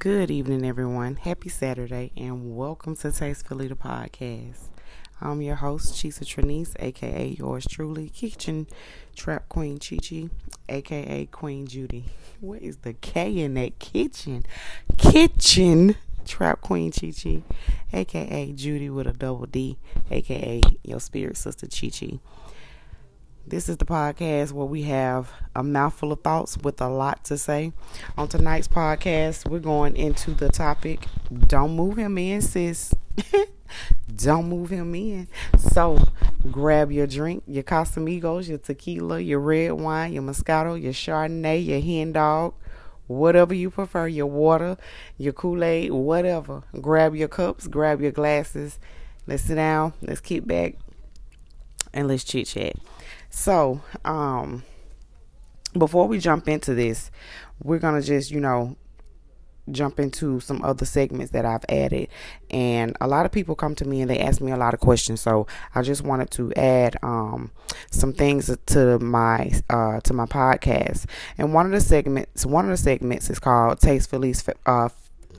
Good evening, everyone. Happy Saturday, and welcome to Tastefully the podcast. I'm your host, Chisa Trinice, aka yours truly, Kitchen Trap Queen Chichi, aka Queen Judy. What is the K in that kitchen? Kitchen Trap Queen Chichi, aka Judy with a double D, aka your spirit sister Chichi. This is the podcast where we have a mouthful of thoughts with a lot to say. On tonight's podcast, we're going into the topic Don't move him in, sis. Don't move him in. So grab your drink, your Casamigos, your tequila, your red wine, your Moscato, your Chardonnay, your hen dog, whatever you prefer, your water, your Kool Aid, whatever. Grab your cups, grab your glasses. Let's sit down, let's kick back, and let's chit chat. So, um, before we jump into this, we're gonna just, you know, jump into some other segments that I've added. And a lot of people come to me and they ask me a lot of questions. So I just wanted to add um, some things to my uh, to my podcast. And one of the segments, one of the segments is called Tastefully's uh,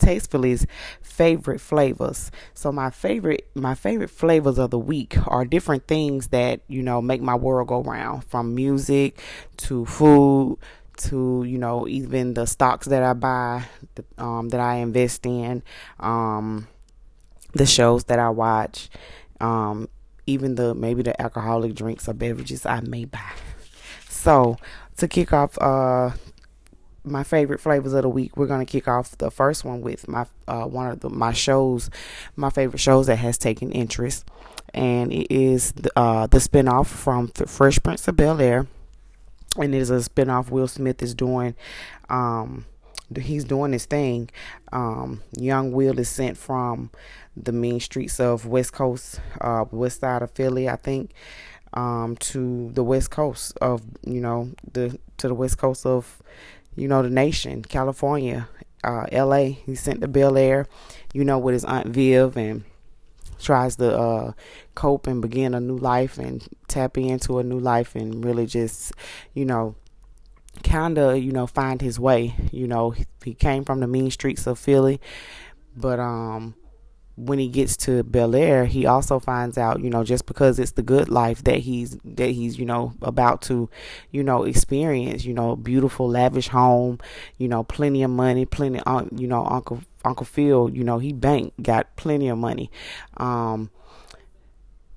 Tastefully's favorite flavors. So my favorite my favorite flavors of the week are different things that, you know, make my world go round from music to food to you know even the stocks that I buy um, that I invest in um, the shows that I watch um, even the maybe the alcoholic drinks or beverages I may buy so to kick off uh, my favorite flavors of the week. We're gonna kick off the first one with my uh, one of the, my shows, my favorite shows that has taken interest, and it is the, uh, the spinoff from Fresh Prince of Bel Air, and it is a spinoff Will Smith is doing. Um, he's doing his thing. Um, young Will is sent from the mean streets of West Coast, uh, West Side of Philly, I think, um, to the West Coast of you know the to the West Coast of you know, the nation, California, uh, LA. He sent to Bel Air, you know, with his Aunt Viv and tries to uh, cope and begin a new life and tap into a new life and really just, you know, kind of, you know, find his way. You know, he, he came from the mean streets of Philly, but um when he gets to Bel Air, he also finds out, you know, just because it's the good life that he's that he's, you know, about to, you know, experience, you know, beautiful lavish home, you know, plenty of money, plenty, uh, you know, Uncle Uncle Phil, you know, he bank got plenty of money. Um,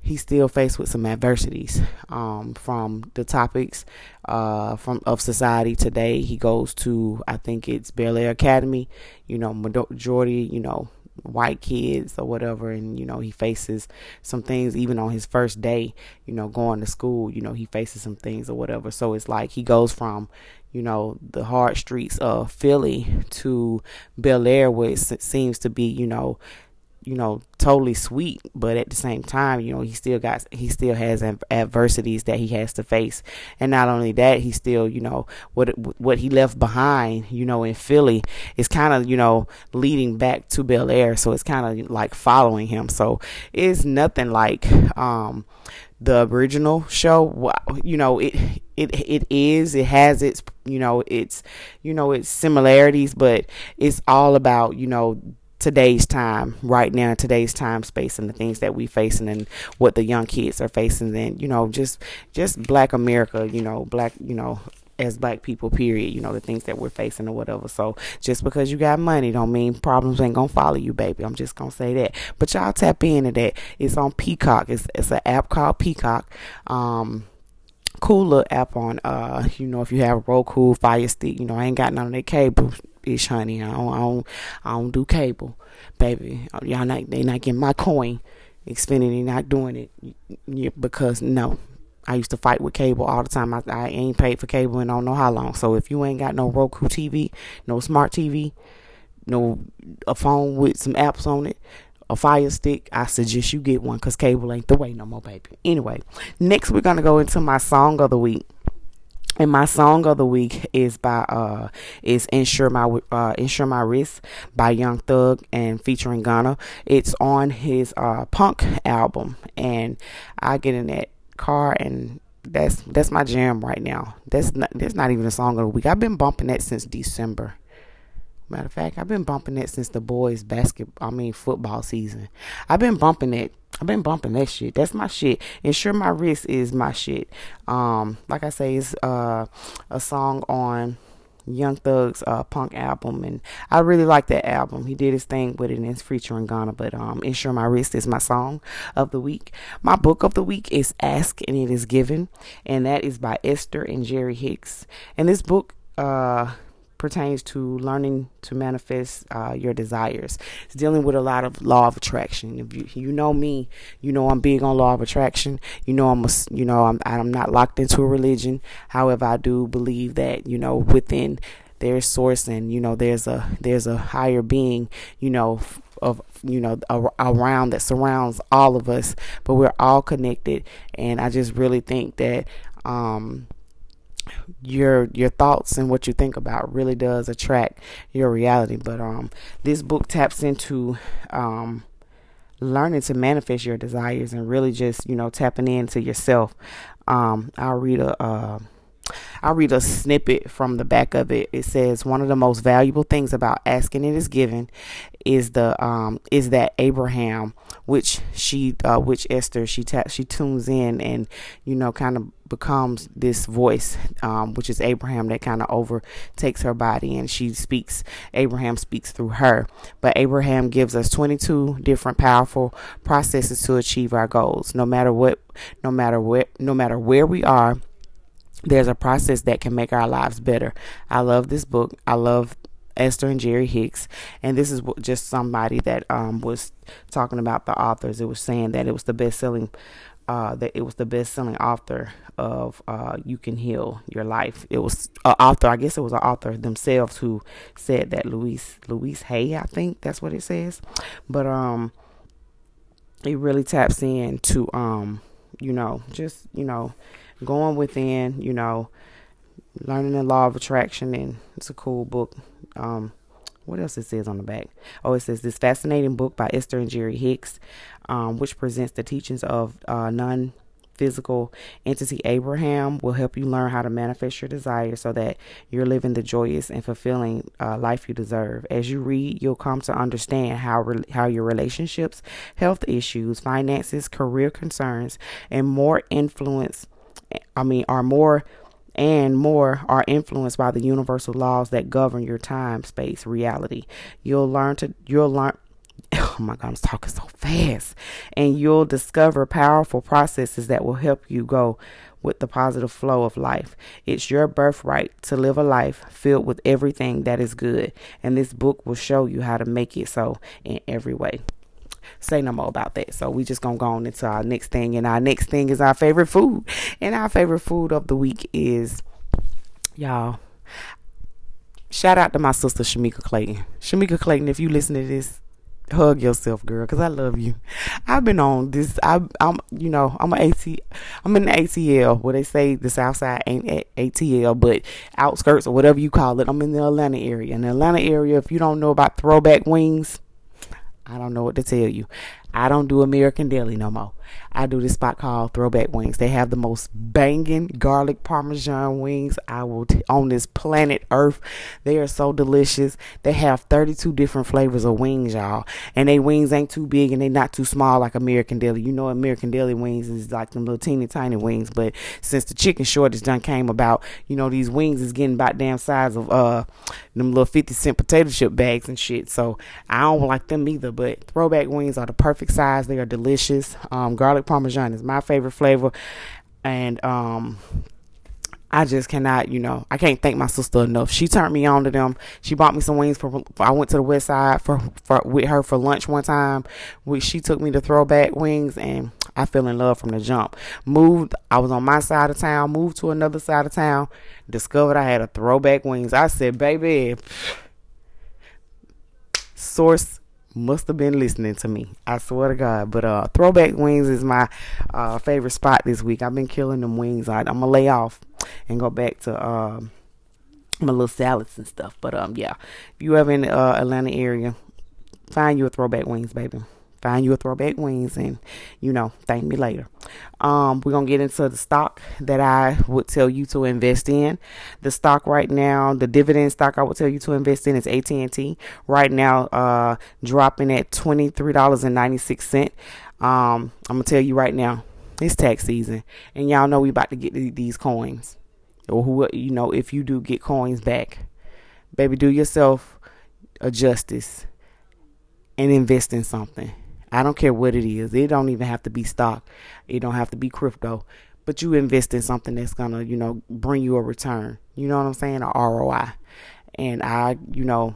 he's still faced with some adversities um, from the topics uh, from of society today. He goes to I think it's Bel Air Academy, you know, majority, you know, white kids or whatever and you know he faces some things even on his first day you know going to school you know he faces some things or whatever. So it's like he goes from you know the hard streets of Philly to Bel Air where it seems to be you know you know totally sweet but at the same time you know he still got he still has adversities that he has to face. And not only that he still you know what what he left behind you know in Philly is kind of you know leading back to Bel Air. So it's kind of like following him. So it's nothing like um the original show. You know it it it is it has its you know its you know its similarities but it's all about you know today's time right now in today's time space and the things that we facing and what the young kids are facing and you know just just black america you know black you know as black people period you know the things that we're facing or whatever. So just because you got money don't mean problems ain't gonna follow you baby. I'm just gonna say that. But y'all tap into that. It's on peacock. It's, it's an app called peacock. Um cool little app on uh you know if you have Roku Fire Stick you know I ain't got none of that cable ish honey I don't I don't, I don't do cable baby. Y'all not they not getting my coin Xfinity not doing it because no. I used to fight with cable all the time. I, I ain't paid for cable and I don't know how long. So if you ain't got no Roku TV no smart TV no a phone with some apps on it a fire stick, I suggest you get one because cable ain't the way no more, baby. Anyway, next we're gonna go into my song of the week. And my song of the week is by uh is Insure My uh Insure My Wrist by Young Thug and featuring Gunna. It's on his uh punk album and I get in that car and that's that's my jam right now. That's not that's not even a song of the week. I've been bumping that since December Matter of fact, I've been bumping that since the boys' basketball, I mean football season. I've been bumping it. I've been bumping that shit. That's my shit. Ensure my wrist is my shit. Um, like I say, it's uh a song on Young Thug's uh, punk album, and I really like that album. He did his thing with it, and it's featuring Gunna. But um, "Ensure My Wrist" is my song of the week. My book of the week is "Ask and It Is Given," and that is by Esther and Jerry Hicks. And this book uh pertains to learning to manifest uh, your desires. It's dealing with a lot of law of attraction. If you you know me, you know I'm big on law of attraction. You know I'm a, you know I'm I'm not locked into a religion. However, I do believe that you know within there's source and you know there's a there's a higher being you know of you know around that surrounds all of us but we're all connected and i just really think that um your your thoughts and what you think about really does attract your reality but um this book taps into um learning to manifest your desires and really just you know tapping into yourself um i'll read a uh I'll read a snippet from the back of it. It says one of the most valuable things about asking it is given is the um is that Abraham, which she uh which Esther she ta- she tunes in and you know kind of becomes this voice, um, which is Abraham that kind of overtakes her body and she speaks. Abraham speaks through her, but Abraham gives us 22 different powerful processes to achieve our goals. No matter what, no matter what, no matter where we are there's a process that can make our lives better. I love this book. I love Esther and Jerry Hicks, and this is just somebody that um, was talking about the authors. It was saying that it was the best selling, uh, that it was the best selling author of uh, "You Can Heal Your Life." It was an author, I guess it was an author themselves who said that Louise Louise Hay, I think that's what it says, but um, it really taps into um, you know, just you know going within, you know, learning the law of attraction, and it's a cool book. Um, what else it says on the back? Oh, it says this fascinating book by Esther and Jerry Hicks, um, which presents the teachings of uh, non physical entity Abraham will help you learn how to manifest your desires so that you're living the joyous and fulfilling uh, life you deserve. As you read, you'll come to understand how re- how your relationships, health issues, finances, career concerns, and more influence I mean, are more and more are influenced by the universal laws that govern your time, space, reality. You'll learn to, you'll learn, oh my God, I'm talking so fast. And you'll discover powerful processes that will help you go with the positive flow of life. It's your birthright to live a life filled with everything that is good. And this book will show you how to make it so in every way say no more about that. So we just gonna go on into our next thing, and our next thing is our favorite food. And our favorite food of the week is y'all. Shout out to my sister Shamika Clayton. Shamika Clayton, if you listen to this, hug yourself, girl, because I love you. I've been on this. I, am you know, I'm an AT. I'm in the ATL where they say the South Side ain't ATL, but outskirts or whatever you call it. I'm in the Atlanta area. In the Atlanta area, if you don't know about throwback wings, I don't know what to tell you. I don't do American Deli no more. I do this spot called Throwback Wings. They have the most banging garlic parmesan wings I will t- on this planet Earth. They are so delicious. They have 32 different flavors of wings, y'all. And they wings ain't too big and they not too small like American Deli. You know American Deli wings is like them little teeny tiny wings, but since the chicken shortage done came about, you know these wings is getting about damn size of uh them little 50 cent potato chip bags and shit. So I don't like them either, but Throwback Wings are the perfect size. They are delicious. Um garlic parmesan is my favorite flavor, and um, I just cannot, you know, I can't thank my sister enough. She turned me on to them. She bought me some wings for. I went to the West Side for, for with her for lunch one time. Which she took me to Throwback Wings, and I fell in love from the jump. Moved. I was on my side of town. Moved to another side of town. Discovered I had a Throwback Wings. I said, baby. Source must have been listening to me. I swear to God. But uh, throwback wings is my uh, favorite spot this week. I've been killing them wings. I, am gonna lay off and go back to uh, my little salads and stuff. But um, yeah, if you ever in the uh, Atlanta area, find you a throwback wings, baby. Find you a throwback wings and you know thank me later. Um, we're gonna get into the stock that i would tell you to invest in. The stock right now the dividend stock i would tell you to invest in is at&t right now uh, dropping at $23.96 um, i'm gonna tell you right now it's tax season and y'all know we about to get these coins. Or who you know if you do get coins back. Baby do yourself a justice and invest in something. I don't care what it is. It don't even have to be stock. It don't have to be crypto. But you invest in something that's gonna, you know, bring you a return. You know what I'm saying? A ROI. And I, you know,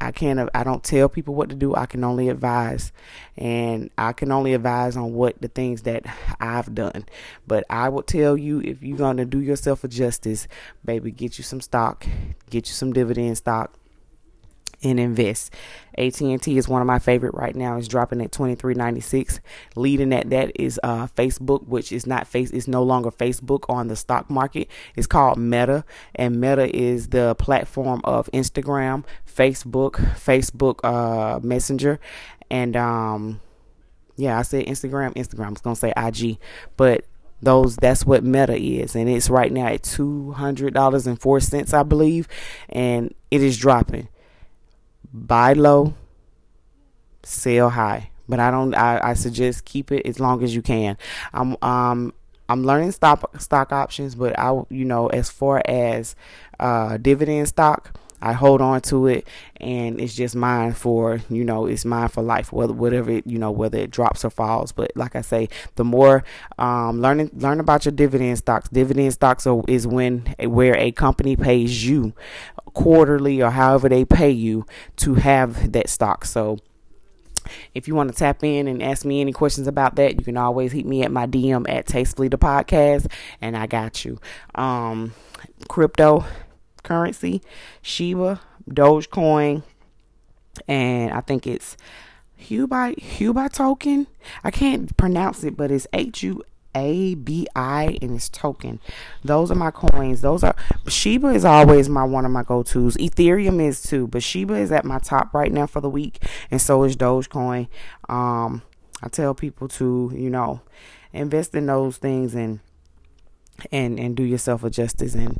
I can't I don't tell people what to do. I can only advise. And I can only advise on what the things that I've done. But I will tell you if you're gonna do yourself a justice, baby, get you some stock, get you some dividend stock and invest. AT&T is one of my favorite right now. It's dropping at 23.96. Leading at that is uh, Facebook, which is not face is no longer Facebook on the stock market. It's called Meta, and Meta is the platform of Instagram, Facebook, Facebook uh, Messenger, and um, yeah, I said Instagram. Instagram. I was gonna say IG, but those that's what meta is and it's right now at $200.04 i believe and it is dropping buy low, sell high. But I don't. I, I suggest keep it as long as you can. I'm um I'm learning stock stock options, but I you know as far as uh, dividend stock, I hold on to it, and it's just mine for you know it's mine for life. Whether whatever it, you know whether it drops or falls. But like I say, the more um, learning learn about your dividend stocks. Dividend stocks are, is when where a company pays you quarterly or however they pay you to have that stock. So if you want to tap in and ask me any questions about that, you can always hit me at my DM at Tastefully the Podcast, and I got you. Um, cryptocurrency, Shiba, Dogecoin, and I think it's Hubai Hubai token. I can't pronounce it, but it's H U a B I and it's token. Those are my coins. Those are Shiba is always my one of my go tos. Ethereum is too, but Shiba is at my top right now for the week, and so is Dogecoin. Um, I tell people to you know invest in those things and and and do yourself a justice and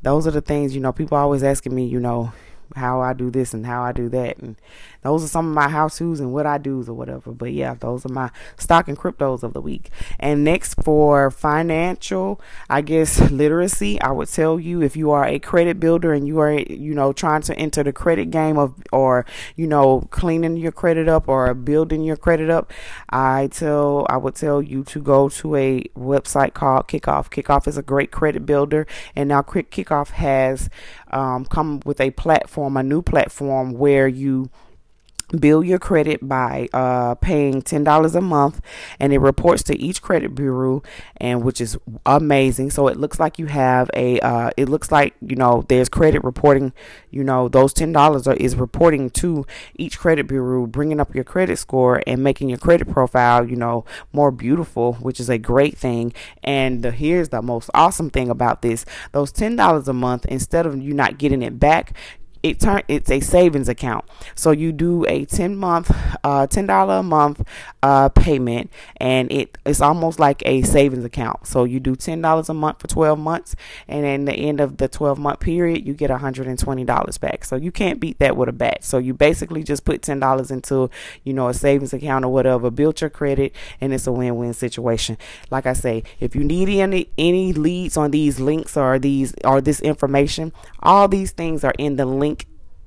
those are the things you know people always asking me you know how I do this and how I do that. And those are some of my how to's and what I do's or whatever. But yeah, those are my stock and cryptos of the week. And next for financial, I guess literacy, I would tell you if you are a credit builder and you are, you know, trying to enter the credit game of or, you know, cleaning your credit up or building your credit up, I tell I would tell you to go to a website called Kikoff. Kikoff is a great credit builder and now Quick Kikoff has um, come with a platform, a new platform where you build your credit by uh, paying $10 a month and it reports to each credit bureau and which is amazing. So it looks like you have a uh, it looks like you know there's credit reporting you know those $10 are, is reporting to each credit bureau bringing up your credit score and making your credit profile you know more beautiful which is a great thing. And the, here's the most awesome thing about this. Those $10 a month instead of you not getting it back it turn it's a savings account. So you do a 10 month uh $10 a month uh payment and it it's almost like a savings account. So you do $10 a month for 12 months and in the end of the 12 month period you get $120 back. So you can't beat that with a bat. So you basically just put $10 into, you know, a savings account or whatever, build your credit and it's a win-win situation. Like I say, if you need any any leads on these links or these or this information, all these things are in the link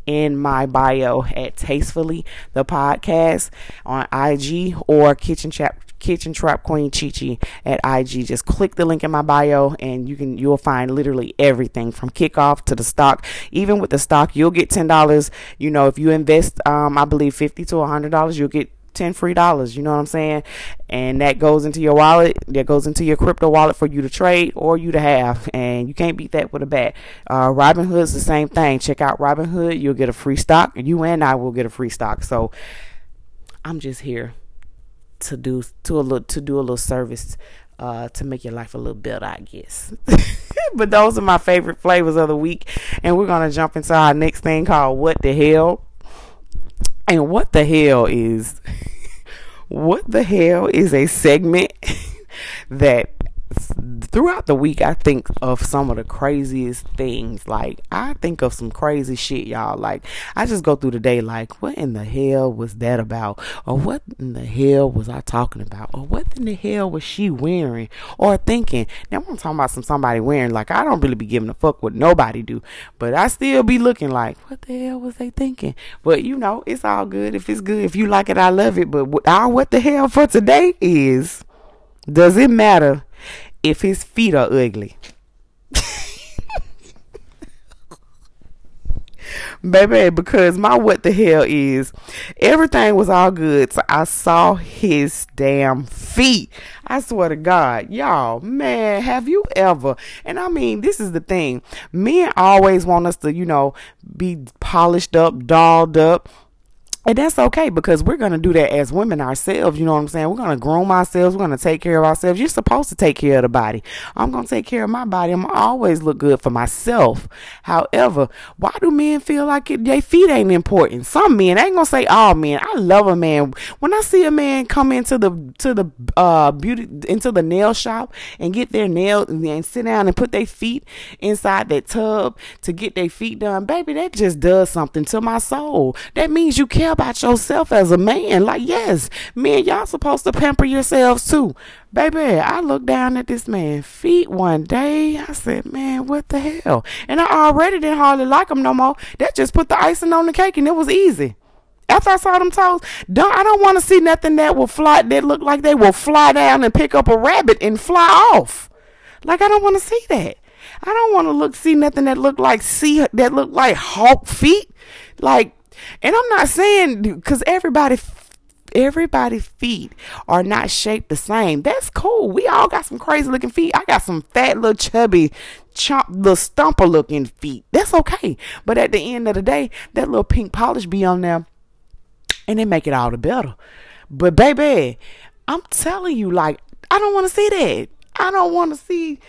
in my bio at Tastefully the podcast on IG or Kitchen Trap Kitchen Trap Queen Chichi at IG. Just click the link in my bio and you can you'll find literally everything from Kikoff to the stock. Even with the stock, you'll get ten dollars. You know, if you invest um I believe fifty to a hundred dollars, you'll get 10 free dollars you know what i'm saying and that goes into your wallet that goes into your crypto wallet for you to trade or you to have and you can't beat that with a bat uh, robinhood's the same thing check out robinhood you'll get a free stock you and i will get a free stock so i'm just here to do to a little to do a little service uh, to make your life a little better, I guess. but those are my favorite flavors of the week, and we're gonna jump into our next thing called "What the Hell." And what the hell is what the hell is a segment that throughout the week I think of some of the craziest things. Like I think of some crazy shit, y'all. Like I just go through the day like, what in the hell was that about? Or what in the hell was I talking about? Or what in the hell was she wearing or thinking? Now I'm talking about some somebody wearing like I don't really be giving a fuck what nobody do, but I still be looking like, what the hell was they thinking? But you know, it's all good. If it's good, if you like it, I love it. But our what the hell for today is, does it matter? If his feet are ugly. Baby, because my what the hell is everything was all good. So I saw his damn feet. I swear to God, y'all, man, have you ever? And I mean, this is the thing. Men always want us to, you know, be polished up, dolled up and that's okay because we're going to do that as women ourselves. You know what I'm saying? We're going to groom ourselves. We're going to take care of ourselves. You're supposed to take care of the body. I'm going to take care of my body. I'm always look good for myself. However, why do men feel like their feet ain't important? Some men, I ain't going to say all men. I love a man. When I see a man come into the, to the, uh, beauty, into the nail shop and get their nails and, and sit down and put their feet inside that tub to get their feet done, baby, that just does something to my soul. That means you care about yourself as a man. Like, yes, men, y'all supposed to pamper yourselves too. Baby, I looked down at this man's feet one day. I said, man, what the hell? And I already didn't hardly like him no more. That just put the icing on the cake and it was easy. After I saw them toes, don't I don't want to see nothing that will fly that look like they will fly down and pick up a rabbit and fly off. Like I don't want to see that. I don't want to look see nothing that look like see that look like hawk feet. Like and I'm not saying because everybody everybody's feet are not shaped the same. That's cool. We all got some crazy looking feet. I got some fat little chubby chomp little stumper looking feet. That's okay. But at the end of the day, that little pink polish be on there and they make it all the better. But baby, I'm telling you, like, I don't want to see that. I don't want to see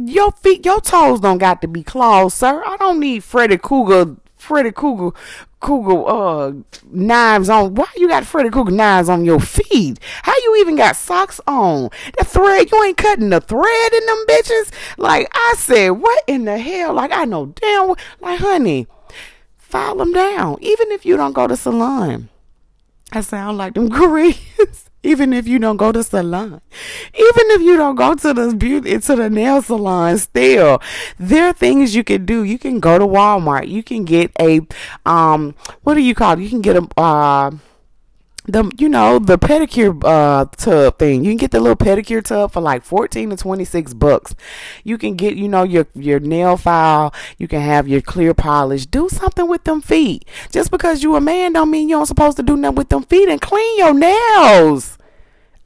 your feet, your toes don't got to be claws, sir. I don't need Freddy Krueger Freddy Krueger, Krueger uh, knives on. Why you got Freddy Krueger knives on your feet? How you even got socks on? The thread, you ain't cutting the thread in them bitches. Like I said, what in the hell? Like I know damn. Like honey, file them down. Even if you don't go to salon. I sound like them Koreans. Even if you don't go to salon, even if you don't go to the beauty to the nail salon, still there are things you can do. You can go to Walmart. You can get a um, what do you call it? You can get a uh the you know the pedicure uh tub thing. You can get the little pedicure tub for like 14 to 26 bucks. You can get you know your your nail file. You can have your clear polish. Do something with them feet. Just because you a man don't mean you don't supposed to do nothing with them feet and clean your nails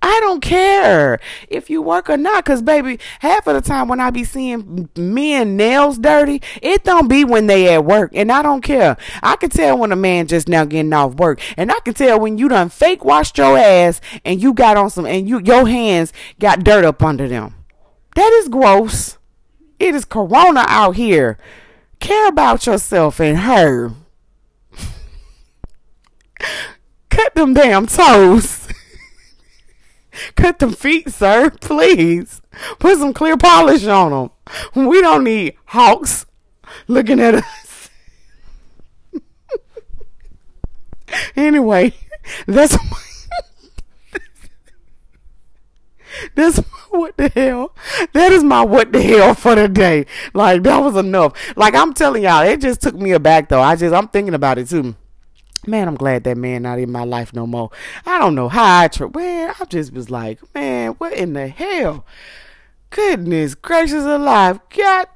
I don't care if you work or not, cause baby, half of the time when I be seeing men nails dirty, it don't be when they at work, and I don't care. I can tell when a man just now getting off work, and I can tell when you done fake washed your ass and you got on some, and you your hands got dirt up under them. That is gross. It is Corona out here. Care about yourself and her. Cut them damn toes. Cut them feet, sir. Please. Put some clear polish on them. We don't need hawks looking at us. anyway, that's that's what the hell. That is my what the hell for the day. Like that was enough. Like I'm telling y'all, it just took me aback though. I just I'm thinking about it too. Man, I'm glad that man not in my life no more. I don't know how I tried. Man, I just was like, man, what in the hell? Goodness gracious alive. God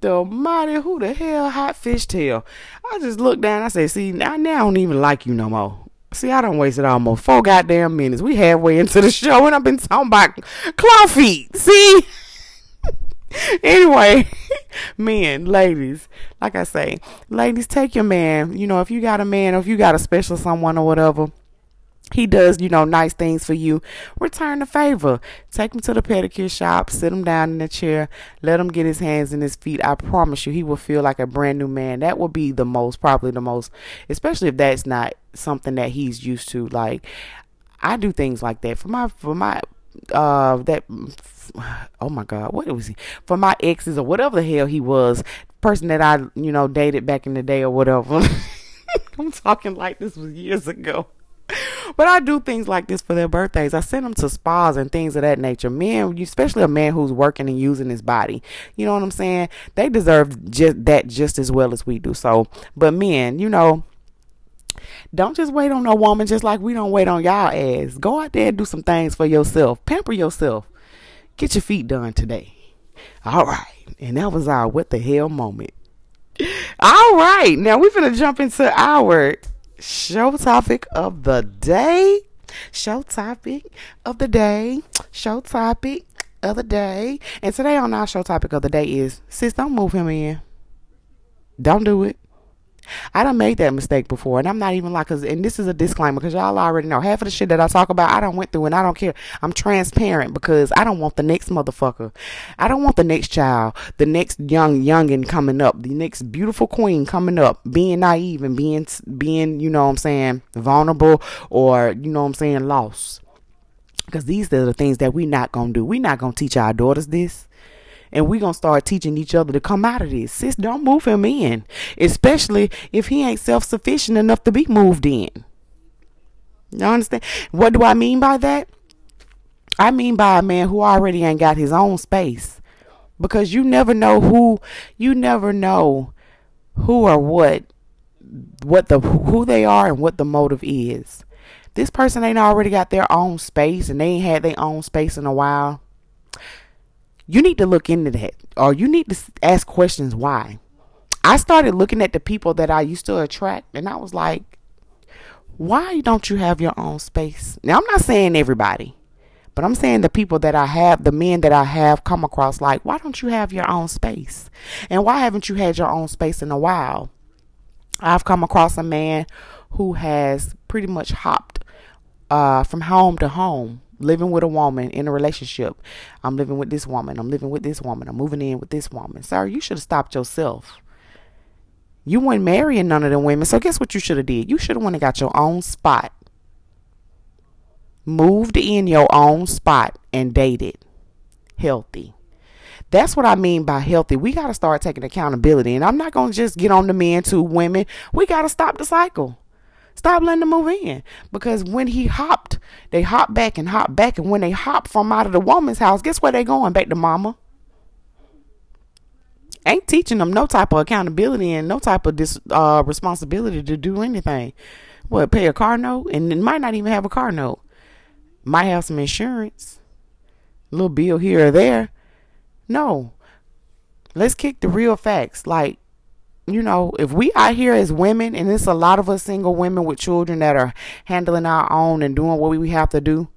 the mighty, who the hell hot fish tail? I just looked down. I said, see, now, now I don't even like you no more. See, I don't waste wasted almost four goddamn minutes. We halfway into the show and I've been talking about claw feet. See? anyway, men, ladies, like I say, ladies, take your man. You know, if you got a man or if you got a special someone or whatever, he does, you know, nice things for you. Return the favor. Take him to the pedicure shop, sit him down in the chair, let him get his hands and his feet. I promise you, he will feel like a brand new man. That will be the most, probably the most, especially if that's not something that he's used to. Like, I do things like that for my for my uh that oh my god what was he for my exes or whatever the hell he was person that I you know dated back in the day or whatever I'm talking like this was years ago but I do things like this for their birthdays. I send them to spas and things of that nature. Men, especially a man who's working and using his body, you know what I'm saying? They deserve just that just as well as we do. So, but men, you know, don't just wait on a woman just like we don't wait on y'all ass. Go out there and do some things for yourself. Pamper yourself. Get your feet done today. All right. And that was our what the hell moment. All right. Now we're going to jump into our show topic of the day. Show topic of the day. Show topic of the day. And today on our show topic of the day is sis, don't move him in. Don't do it. I done made that mistake before, and I'm not even like, cause, and this is a disclaimer, cause y'all already know half of the shit that I talk about, I don't went through, and I don't care. I'm transparent because I don't want the next motherfucker. I don't want the next child, the next young youngin coming up, the next beautiful queen coming up, being naive and being, being, you know what I'm saying, vulnerable or you know what I'm saying, lost. Because these are the things that we not gonna do. We not gonna teach our daughters this and we're gonna start teaching each other to come out of this. Sis, don't move him in, especially if he ain't self sufficient enough to be moved in. You understand? What do I mean by that? I mean by a man who already ain't got his own space. Because you never know who you never know who or what what the who they are and what the motive is. This person ain't already got their own space and they ain't had their own space in a while you need to look into that or you need to ask questions why. I started looking at the people that I used to attract and I was like, why don't you have your own space? Now, I'm not saying everybody, but I'm saying the people that I have, the men that I have come across, like, why don't you have your own space? And why haven't you had your own space in a while? I've come across a man who has pretty much hopped uh, from home to home living with a woman in a relationship. I'm living with this woman. I'm living with this woman. I'm moving in with this woman. Sir, you should have stopped yourself. You weren't marrying none of the women. So guess what you should have did? You should have went and got your own spot. Moved in your own spot and dated. Healthy. That's what I mean by healthy. We got to start taking accountability. And I'm not going to just get on the men to women. We got to stop the cycle. Stop letting them move in. Because when he hopped, they hop back and hop back. And when they hop from out of the woman's house, guess where they going? Back to mama. Ain't teaching them no type of accountability and no type of dis, uh, responsibility to do anything. What, pay a car note? And it might not even have a car note. Might have some insurance. A little bill here or there. No. Let's kick the real facts. Like, you know, if we out here as women, and it's a lot of us single women with children that are handling our own and doing what we have to do,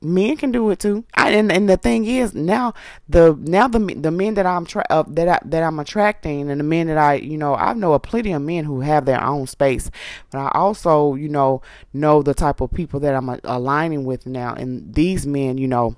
men can do it too. I, and and the thing is now the now the the men that I'm tra- uh, that I, that I'm attracting and the men that I you know I know a plenty of men who have their own space, but I also you know know the type of people that I'm aligning with now, and these men you know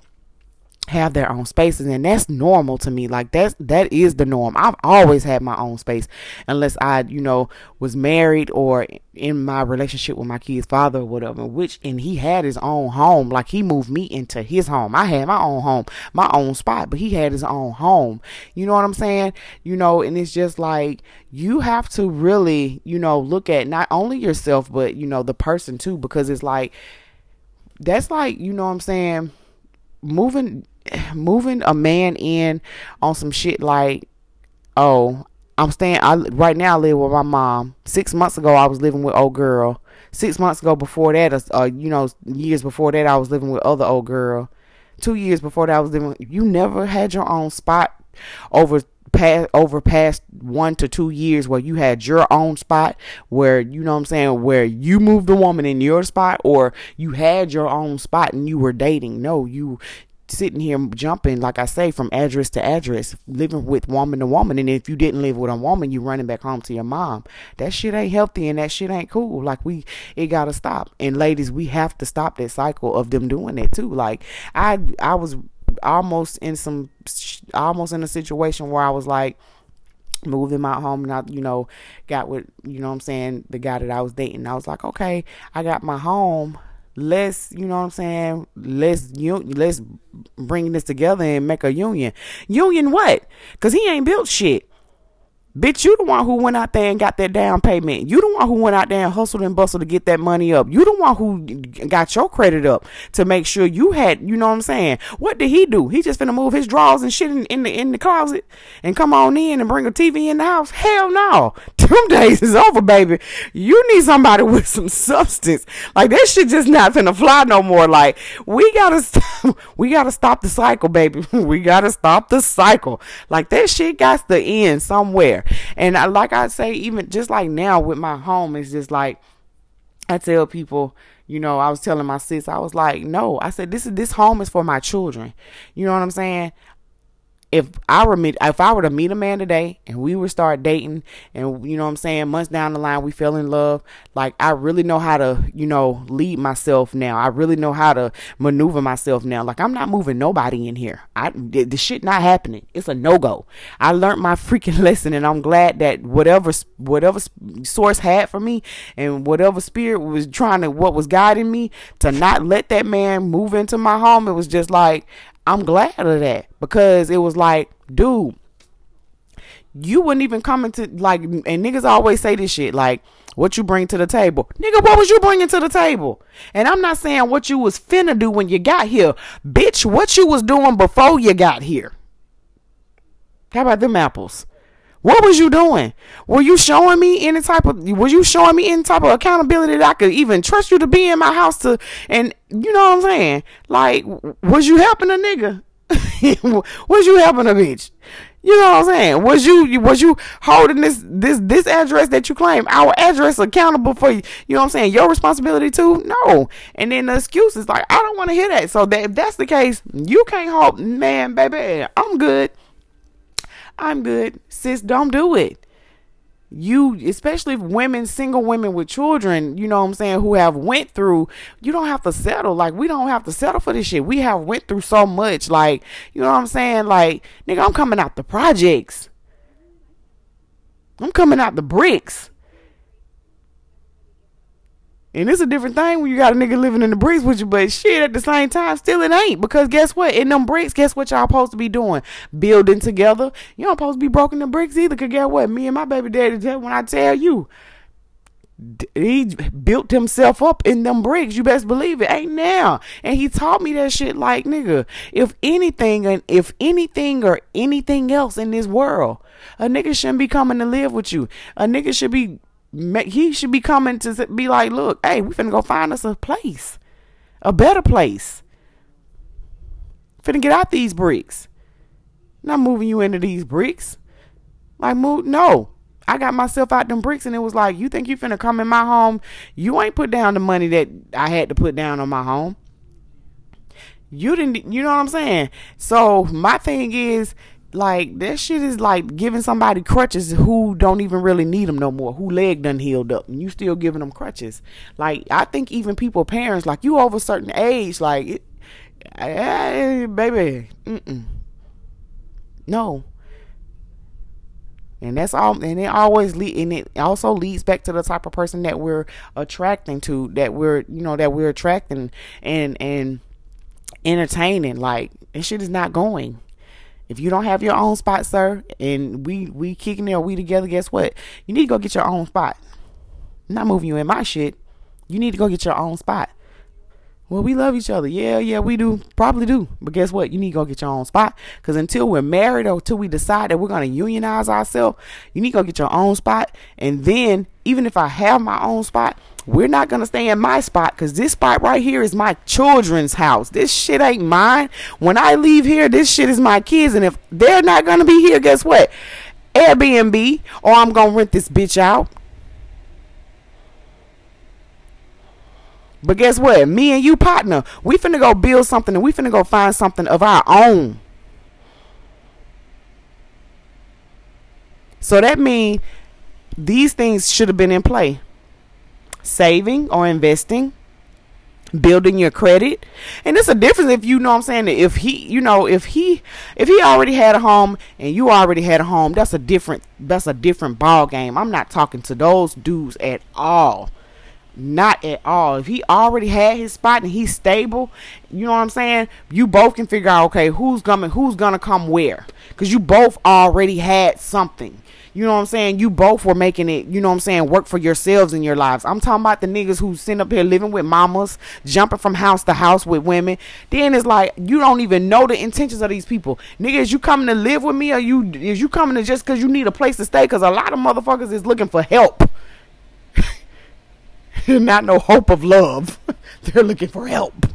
have their own spaces and that's normal to me. Like that's that is the norm. I've always had my own space unless i you know was married or in my relationship with my kid's father or whatever which and he had his own home. Like he moved me into his home. I had my own home my own spot but he had his own home. You know what i'm saying? You know and it's just like you have to really you know look at not only yourself but you know the person too because it's like that's like you know what i'm saying moving moving a man in on some shit like, oh, I'm staying. I right now I live with my mom. Six months ago I was living with old girl. Six months ago before that, uh, uh, you know, years before that I was living with other old girl. Two years before that I was living. You never had your own spot over past over past one to two years where you had your own spot where you know what I'm saying where you moved the woman in your spot or you had your own spot and you were dating no you sitting here jumping, like I say, from address to address, living with woman to woman. And if you didn't live with a woman, you running back home to your mom. That shit ain't healthy and that shit ain't cool. Like we, it gotta stop. And ladies, we have to stop that cycle of them doing that too. Like I, I was almost in some, almost in a situation where I was like, moved in my home and I, you know, got with, you know what I'm saying, the guy that I was dating. I was like, okay, I got my home. Let's, you know what I'm saying, let's, you let's bring this together and make a union. Union what? Because he ain't built shit. Bitch, you the one who went out there and got that down payment. You the one who went out there and hustled and bustled to get that money up. You the one who got your credit up to make sure you had, you know what I'm saying? What did he do? He just finna move his drawers and shit in, in the in the closet and come on in and bring a TV in the house? Hell no. Them days is over, baby. You need somebody with some substance. Like that shit just not finna fly no more. Like we gotta stop, we gotta stop the cycle, baby. we gotta stop the cycle. Like that shit got to end somewhere. And I, like I say, even just like now with my home, it's just like I tell people, you know, I was telling my sis, I was like, no, I said this is this home is for my children. You know what I'm saying? If I were meet, if I were to meet a man today and we would start dating and you know what I'm saying months down the line we fell in love like I really know how to you know lead myself now. I really know how to maneuver myself now. Like I'm not moving nobody in here. I the, the shit not happening. It's a no go I learned my freaking lesson and I'm glad that whatever whatever source had for me and whatever spirit was trying to what was guiding me to not let that man move into my home it was just like I'm glad of that because it was like, dude, you wouldn't even come into like, and niggas always say this shit like, what you bring to the table, nigga. What was you bringing to the table? And I'm not saying what you was finna do when you got here, bitch. What you was doing before you got here. How about them apples? What was you doing? Were you showing me any type of were you showing me any type of accountability that I could even trust you to be in my house to and you know what I'm saying? Like was you helping a nigga? was you helping a bitch? You know what I'm saying? Was you was you holding this this this address that you claim our address accountable for you? You know what I'm saying? Your responsibility too? No. And then the excuses like I don't want to hear that. So that if that's the case, you can't hold man, baby. I'm good. I'm good. Sis, don't do it. You, especially women, single women with children, you know what I'm saying, who have went through, you don't have to settle. Like, we don't have to settle for this shit. We have went through so much. Like, you know what I'm saying? Like, nigga, I'm coming out the projects. I'm coming out the bricks. And it's a different thing when you got a nigga living in the bricks with you, but shit, at the same time, still it ain't. Because guess what? In them bricks, guess what y'all supposed to be doing? Building together. You don't supposed to be broken the bricks either. Cause guess what? Me and my baby daddy, when I tell you, he built himself up in them bricks. You best believe it. Ain't now. And he taught me that shit like, nigga, if anything and if anything or anything else in this world, a nigga shouldn't be coming to live with you. A nigga should be he should be coming to be like, look, hey, we finna go find us a place, a better place. Finna get out these bricks. Not moving you into these bricks. Like move no. I got myself out them bricks and it was like, you think you finna come in my home? You ain't put down the money that I had to put down on my home. You didn't you know what I'm saying? So my thing is like that shit is like giving somebody crutches who don't even really need them no more who leg done healed up and you still giving them crutches. Like i think even people parents like you over a certain age like hey, eh, baby mm-mm. no. And that's all and it always lead and it also leads back to the type of person that we're attracting to that we're you know that we're attracting and and entertaining. Like this shit is not going if you don't have your own spot, sir, and we we kicking there, we together, guess what? You need to go get your own spot. I'm not moving you in my shit. You need to go get your own spot. Well, we love each other. Yeah, yeah, we do. Probably do. But guess what? You need to go get your own spot. Because until we're married or until we decide that we're going to unionize ourselves, you need to go get your own spot. And then, even if I have my own spot, we're not going to stay in my spot because this spot right here is my children's house. This shit ain't mine. When I leave here, this shit is my kids. And if they're not going to be here, guess what? Airbnb or I'm going to rent this bitch out. But guess what? Me and you partner. We finna go build something and we finna go find something of our own. So that means these things should have been in play saving or investing building your credit. And it's a difference if you know what i'm saying if he you know if he if he already had a home and you already had a home that's a different that's a different ball game i'm not talking to those dudes at all. Not at all. If he already had his spot and he's stable you know what i'm saying? You both can figure out okay who's coming who's gonna come where? Because you both already had something you know what I'm saying? You both were making it, you know what I'm saying, work for yourselves in your lives. I'm talking about the niggas who sit up here living with mamas, jumping from house to house with women. Then it's like you don't even know the intentions of these people. Niggas, you coming to live with me or you is you coming to just cause you need a place to stay? Cause a lot of motherfuckers is looking for help. Not no hope of love. They're looking for help.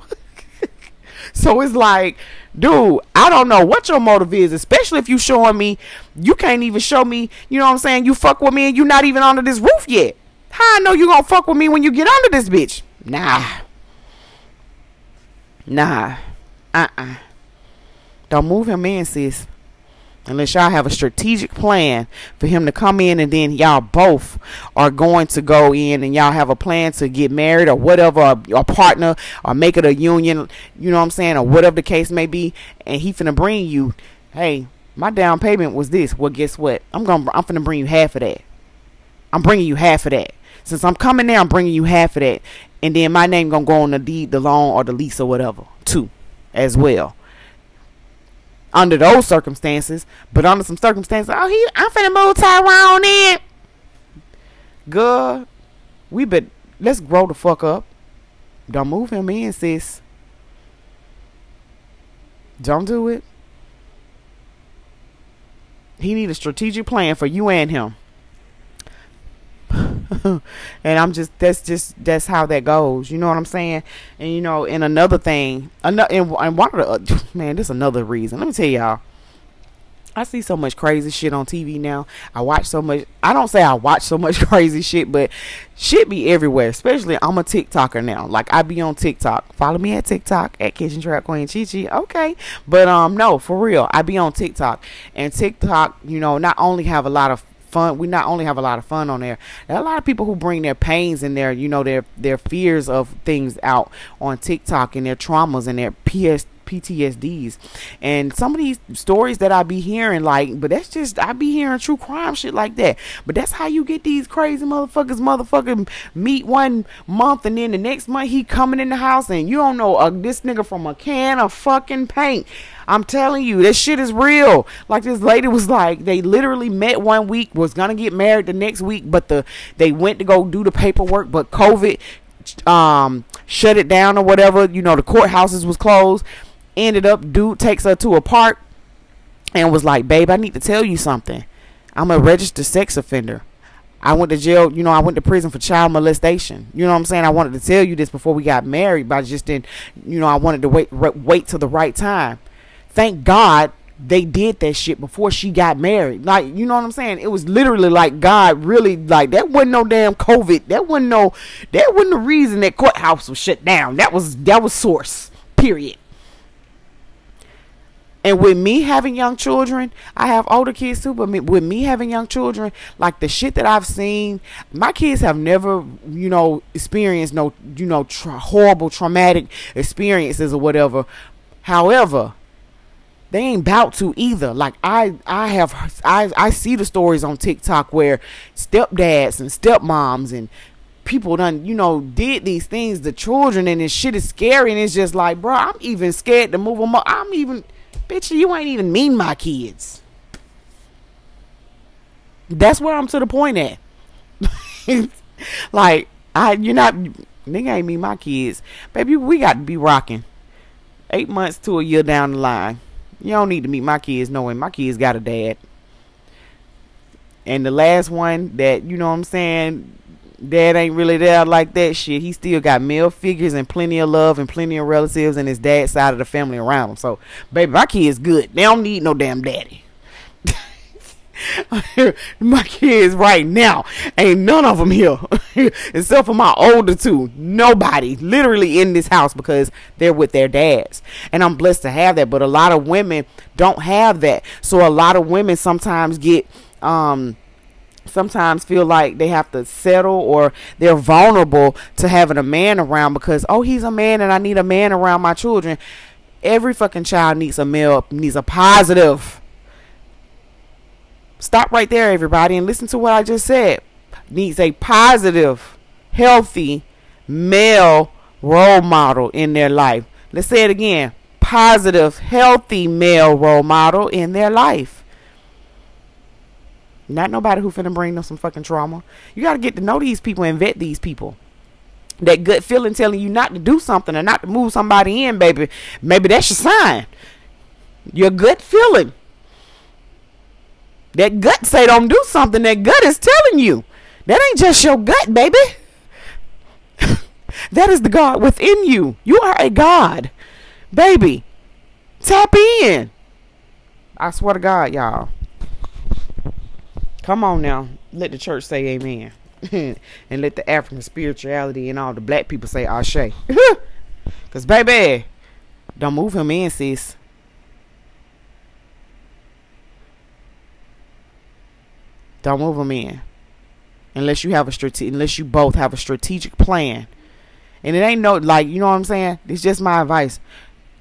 So it's like dude, I don't know what your motive is, especially if you showing me you can't even show me, you know what I'm saying, you fuck with me and you not even under this roof yet. How I know you gonna fuck with me when you get under this bitch? Nah. Nah. Uh-uh. Don't move him in, sis unless y'all have a strategic plan for him to come in and then y'all both are going to go in and y'all have a plan to get married or whatever a, a partner or make it a union you know what i'm saying or whatever the case may be and he finna bring you hey my down payment was this. Well guess what? I'm gonna i'm finna bring you half of that. I'm bringing you half of that. Since i'm coming there i'm bringing you half of that. And then my name gonna go on the deed the loan or the lease or whatever too as well under those circumstances. But under some circumstances, oh, he, I'm finna move Tyrone in. Good. We but let's grow the fuck up. Don't move him in, sis. Don't do it. He need a strategic plan for you and him. and I'm just that's just that's how that goes. You know what I'm saying? And you know, and another thing, another and, and one of the man, this another reason. Let me tell y'all. I see so much crazy shit on TV now. I watch so much. I don't say I watch so much crazy shit, but shit be everywhere. Especially I'm a TikToker now. Like I be on TikTok. Follow me at TikTok at Kitchen Trap Queen Chi Chi. Okay, but um no, for real, I be on TikTok and TikTok. You know, not only have a lot of fun. We not only have a lot of fun on there. There a lot of people who bring their pains and their, you know, their their fears of things out on TikTok and their traumas and their PS PTSDs. And some of these stories that I be hearing, like, but that's just I be hearing true crime shit like that. But that's how you get these crazy motherfuckers, motherfucking meet one month and then the next month he coming in the house and you don't know uh, this nigga from a can of fucking paint. I'm telling you, this shit is real. Like this lady was like, they literally met one week, was gonna get married the next week, but the they went to go do the paperwork, but COVID um shut it down or whatever. You know, the courthouses was closed. Ended up, dude takes her to a park and was like, "Babe, I need to tell you something. I'm a registered sex offender." I went to jail, you know, I went to prison for child molestation. You know what I'm saying? I wanted to tell you this before we got married, but I just didn't, you know, I wanted to wait wait till the right time thank God they did that shit before she got married. Like, you know what I'm saying? It was literally like God really like that wasn't no damn COVID. That wasn't no that wasn't the reason that courthouse was shut down. That was that was source. Period. And with me having young children, I have older kids too, but me, with me having young children, like the shit that I've seen, my kids have never, you know, experienced no, you know, tra- horrible traumatic experiences or whatever. However, they ain't about to either. Like I I have I I see the stories on TikTok where stepdads and stepmoms and people done you know did these things to children and this shit is scary and it's just like bro I'm even scared to move them up. I'm even bitch you ain't even mean my kids. That's where I'm to the point at. like I you're not nigga ain't mean my kids. Baby, we got to be rocking. Eight months to a year down the line. You don't need to meet my kids knowing my kids got a dad. And the last one that, you know what I'm saying, dad ain't really there like that shit. He still got male figures and plenty of love and plenty of relatives and his dad's side of the family around him. So, baby, my kids good. They don't need no damn daddy. my kids right now ain't none of them here except for my older two nobody literally in this house because they're with their dads and i'm blessed to have that but a lot of women don't have that so a lot of women sometimes get um sometimes feel like they have to settle or they're vulnerable to having a man around because oh he's a man and I need a man around my children. Every fucking child needs a male needs a positive. Stop right there everybody and listen to what I just said. Needs a positive, healthy male role model in their life. Let's say it again. Positive, healthy male role model in their life. Not nobody who finna bring them some fucking trauma. You gotta get to know these people and vet these people. That gut feeling telling you not to do something or not to move somebody in, baby. Maybe that's your sign. Your gut feeling. That gut say don't do something. That gut is telling you. That ain't just your gut, baby. that is the God within you. You are a God. Baby. Tap in. I swear to God, y'all. Come on now. Let the church say amen. and let the African spirituality and all the black people say Ashe. Because, baby, don't move him in, sis. Don't move him in. Unless you have a strate- unless you both have a strategic plan. And it ain't no like, you know what I'm saying? It's just my advice.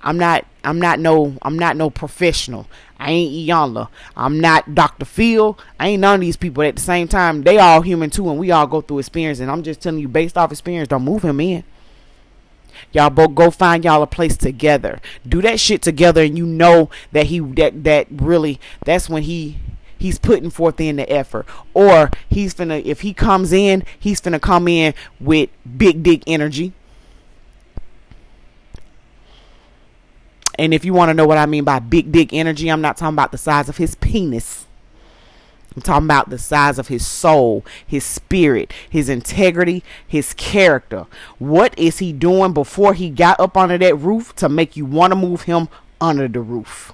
I'm not I'm not no I'm not no professional. I ain't Iyanla. I'm not Dr. Phil. I ain't none of these people at the same time. They all human too and we all go through experience and I'm just telling you based off experience, don't move him in. Y'all both go find y'all a place together. Do that shit together and you know that he that that really that's when he he's putting forth in the effort. Or he's gonna if he comes in, he's gonna come in with big dick energy And if you want to know what I mean by big dick energy, I'm not talking about the size of his penis. I'm talking about the size of his soul, his spirit, his integrity, his character. What is he doing before he got up under that roof to make you want to move him under the roof?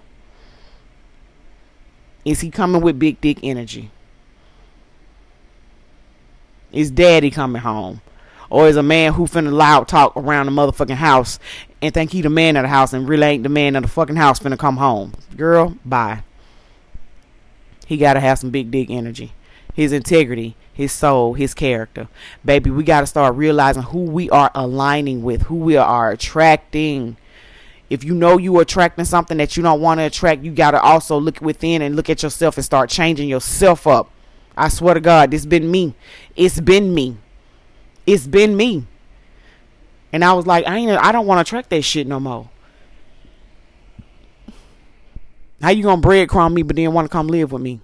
Is he coming with big dick energy? Is daddy coming home? Or is a man who finna loud talk around the motherfucking house and think he the man of the house and really ain't the man of the fucking house finna come home. Girl, bye. He gotta have some big dick energy. His integrity, his soul, his character. Baby, we gotta start realizing who we are aligning with, who we are attracting. If you know you are attracting something that you don't want to attract, you gotta also look within and look at yourself and start changing yourself up. I swear to God, this been me. It's been me. It's been me. And I was like, I ain't I don't want to track that shit no more. How you gonna breadcrumb me but then want to come live with me?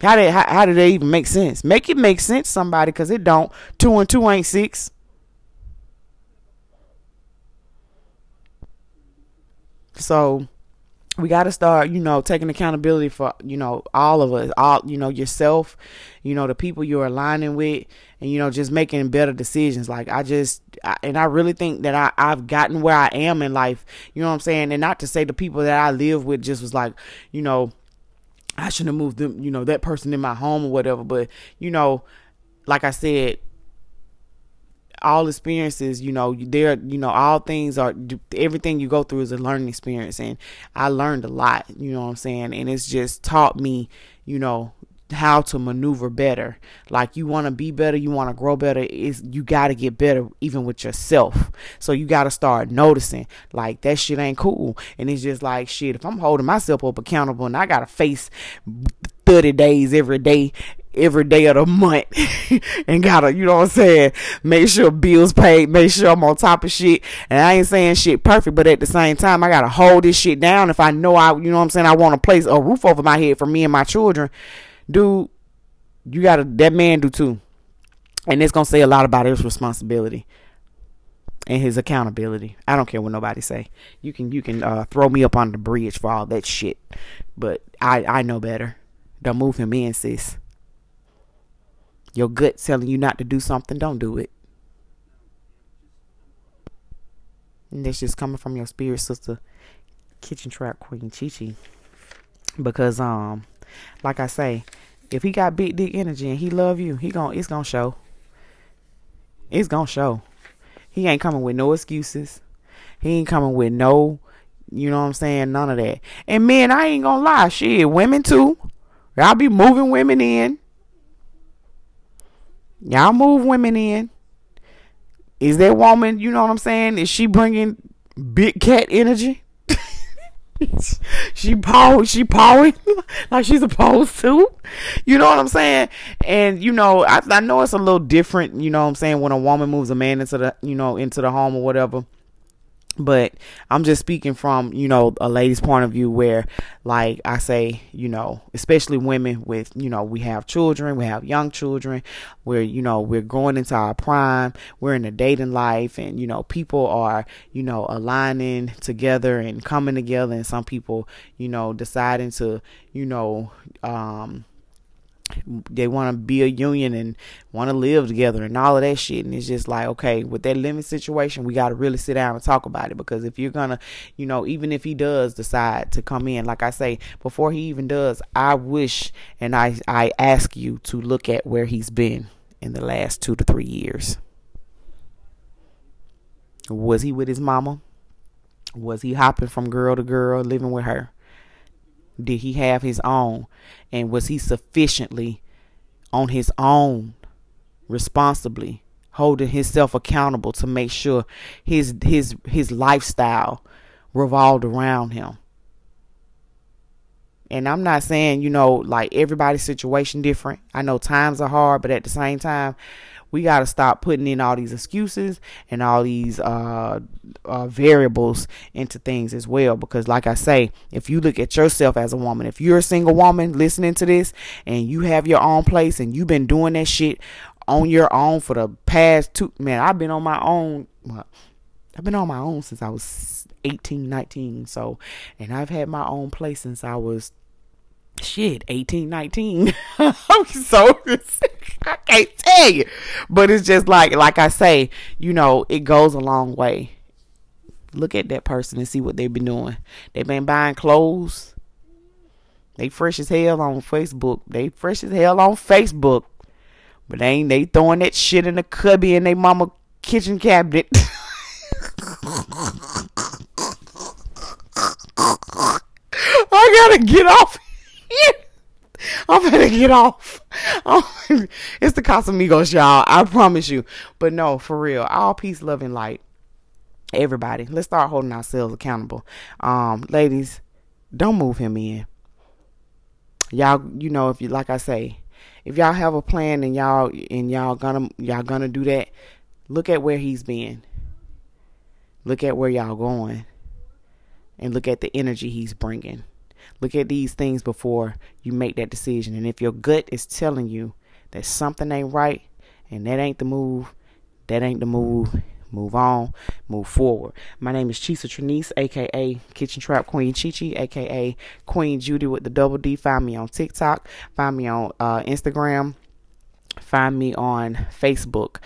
How did how, how did that even make sense? Make it make sense, somebody, because it don't. Two and two ain't six. So we got to start, you know, taking accountability for, you know, all of us, all, you know, yourself, you know, the people you're aligning with, and, you know, just making better decisions. Like, I just, I, and I really think that I, I've gotten where I am in life, you know what I'm saying? And not to say the people that I live with just was like, you know, I shouldn't have moved them, you know, that person in my home or whatever. But, you know, like I said, all experiences, you know, there, you know, all things are everything you go through is a learning experience, and I learned a lot. You know what I'm saying? And it's just taught me, you know, how to maneuver better. Like you want to be better, you want to grow better. Is you got to get better even with yourself. So you got to start noticing like that shit ain't cool. And it's just like shit. If I'm holding myself up accountable and I got to face 30 days every day every day of the month and gotta, you know what I'm saying, make sure bills paid, make sure I'm on top of shit. And I ain't saying shit perfect, but at the same time, I gotta hold this shit down if I know I, you know what I'm saying, I want to place a roof over my head for me and my children. Dude, you gotta, that man do too. And it's gonna say a lot about his responsibility and his accountability. I don't care what nobody say. You can you can uh, throw me up on the bridge for all that shit, but I I know better. Don't move him in, sis your gut telling you not to do something, don't do it. And that's just coming from your spirit sister, kitchen trap queen Chi Chi. Because um, like I say, if he got big dick energy and he love you, he gon' it's gonna show. It's gonna show. He ain't coming with no excuses. He ain't coming with no, you know what I'm saying, none of that. And men, I ain't gonna lie, shit, women too. Y'all be moving women in. Y'all move women in. Is that woman, you know what I'm saying? Is she bringing big cat energy? she paw she pawing like she's supposed to. You know what I'm saying? And you know, I I know it's a little different, you know what I'm saying, when a woman moves a man into the you know, into the home or whatever but I'm just speaking from, you know, a lady's point of view where, like I say, you know, especially women with, you know, we have children, we have young children, where, you know, we're going into our prime, we're in a dating life, and, you know, people are, you know, aligning together and coming together, and some people, you know, deciding to, you know, um, they want to be a union and want to live together and all of that shit. And it's just like, okay, with that living situation, we got to really sit down and talk about it because if you're gonna, you know, even if he does decide to come in, like I say, before he even does, I wish and I I ask you to look at where he's been in the last two to three years. Was he with his mama? Was he hopping from girl to girl, living with her? Did he have his own? And was he sufficiently on his own, responsibly, holding himself accountable to make sure his his his lifestyle revolved around him? And I'm not saying, you know, like everybody's situation different. I know times are hard, but at the same time, we got to stop putting in all these excuses and all these uh, uh, variables into things as well. Because, like I say, if you look at yourself as a woman, if you're a single woman listening to this and you have your own place and you've been doing that shit on your own for the past two, man, I've been on my own. I've been on my own since I was 18, 19. So, and I've had my own place since I was shit 18 19 i'm so i can't tell you. But it's just like like i say you know it goes a long way. Look at that person and see what they've been doing. They've been buying clothes. They fresh as hell on facebook. They fresh as hell on facebook. But they ain't they throwing that shit in the cubby in their mama kitchen cabinet. I gotta get off I'm gonna get off. it's the Casamigos, y'all. I promise you. But no, for real. All peace, love, and light. Everybody, let's start holding ourselves accountable. Um, ladies, don't move him in. Y'all, you know, if you like I say, if y'all have a plan and y'all and y'all gonna y'all gonna do that, look at where he's been. Look at where y'all going. And look at the energy he's bringing. Look at these things before you make that decision. And if your gut is telling you that something ain't right and that ain't the move, that ain't the move, move on, move forward. My name is Chisa Trinice, aka Kitchen Trap Queen Chichi, aka Queen Judy with the double D. Find me on TikTok, find me on uh, Instagram, find me on Facebook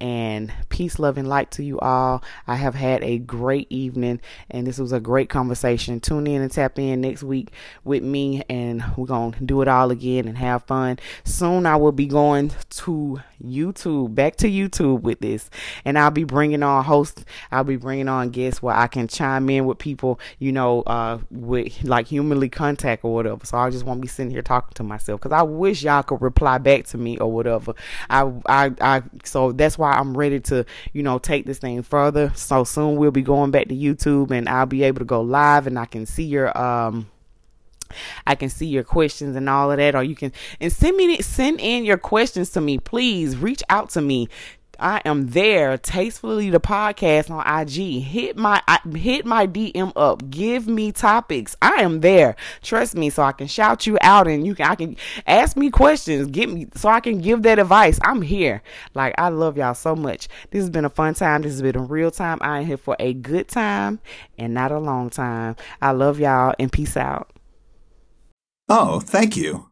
and peace, love, and light to you all. I have had a great evening, and this was a great conversation. Tune in and tap in next week with me, and we're going to do it all again and have fun. Soon, I will be going to YouTube, back to YouTube with this, and I'll be bringing on hosts, I'll be bringing on guests where I can chime in with people, you know, uh, with like humanly contact or whatever. So I just won't be sitting here talking to myself because I wish y'all could reply back to me or whatever. I, I, I, so that's why why I'm ready to, you know, take this thing further. So soon we'll be going back to YouTube and I'll be able to go live and I can see your um I can see your questions and all of that, or you can and send me send in your questions to me. Please reach out to me. I am there. Tastefully the podcast on IG. Hit my hit my DM up. Give me topics. I am there. Trust me, so I can shout you out and you can I can ask me questions. Get me so I can give that advice. I'm here. Like I love y'all so much. This has been a fun time. This has been a real time. I am here for a good time and not a long time. I love y'all and peace out. Oh, thank you.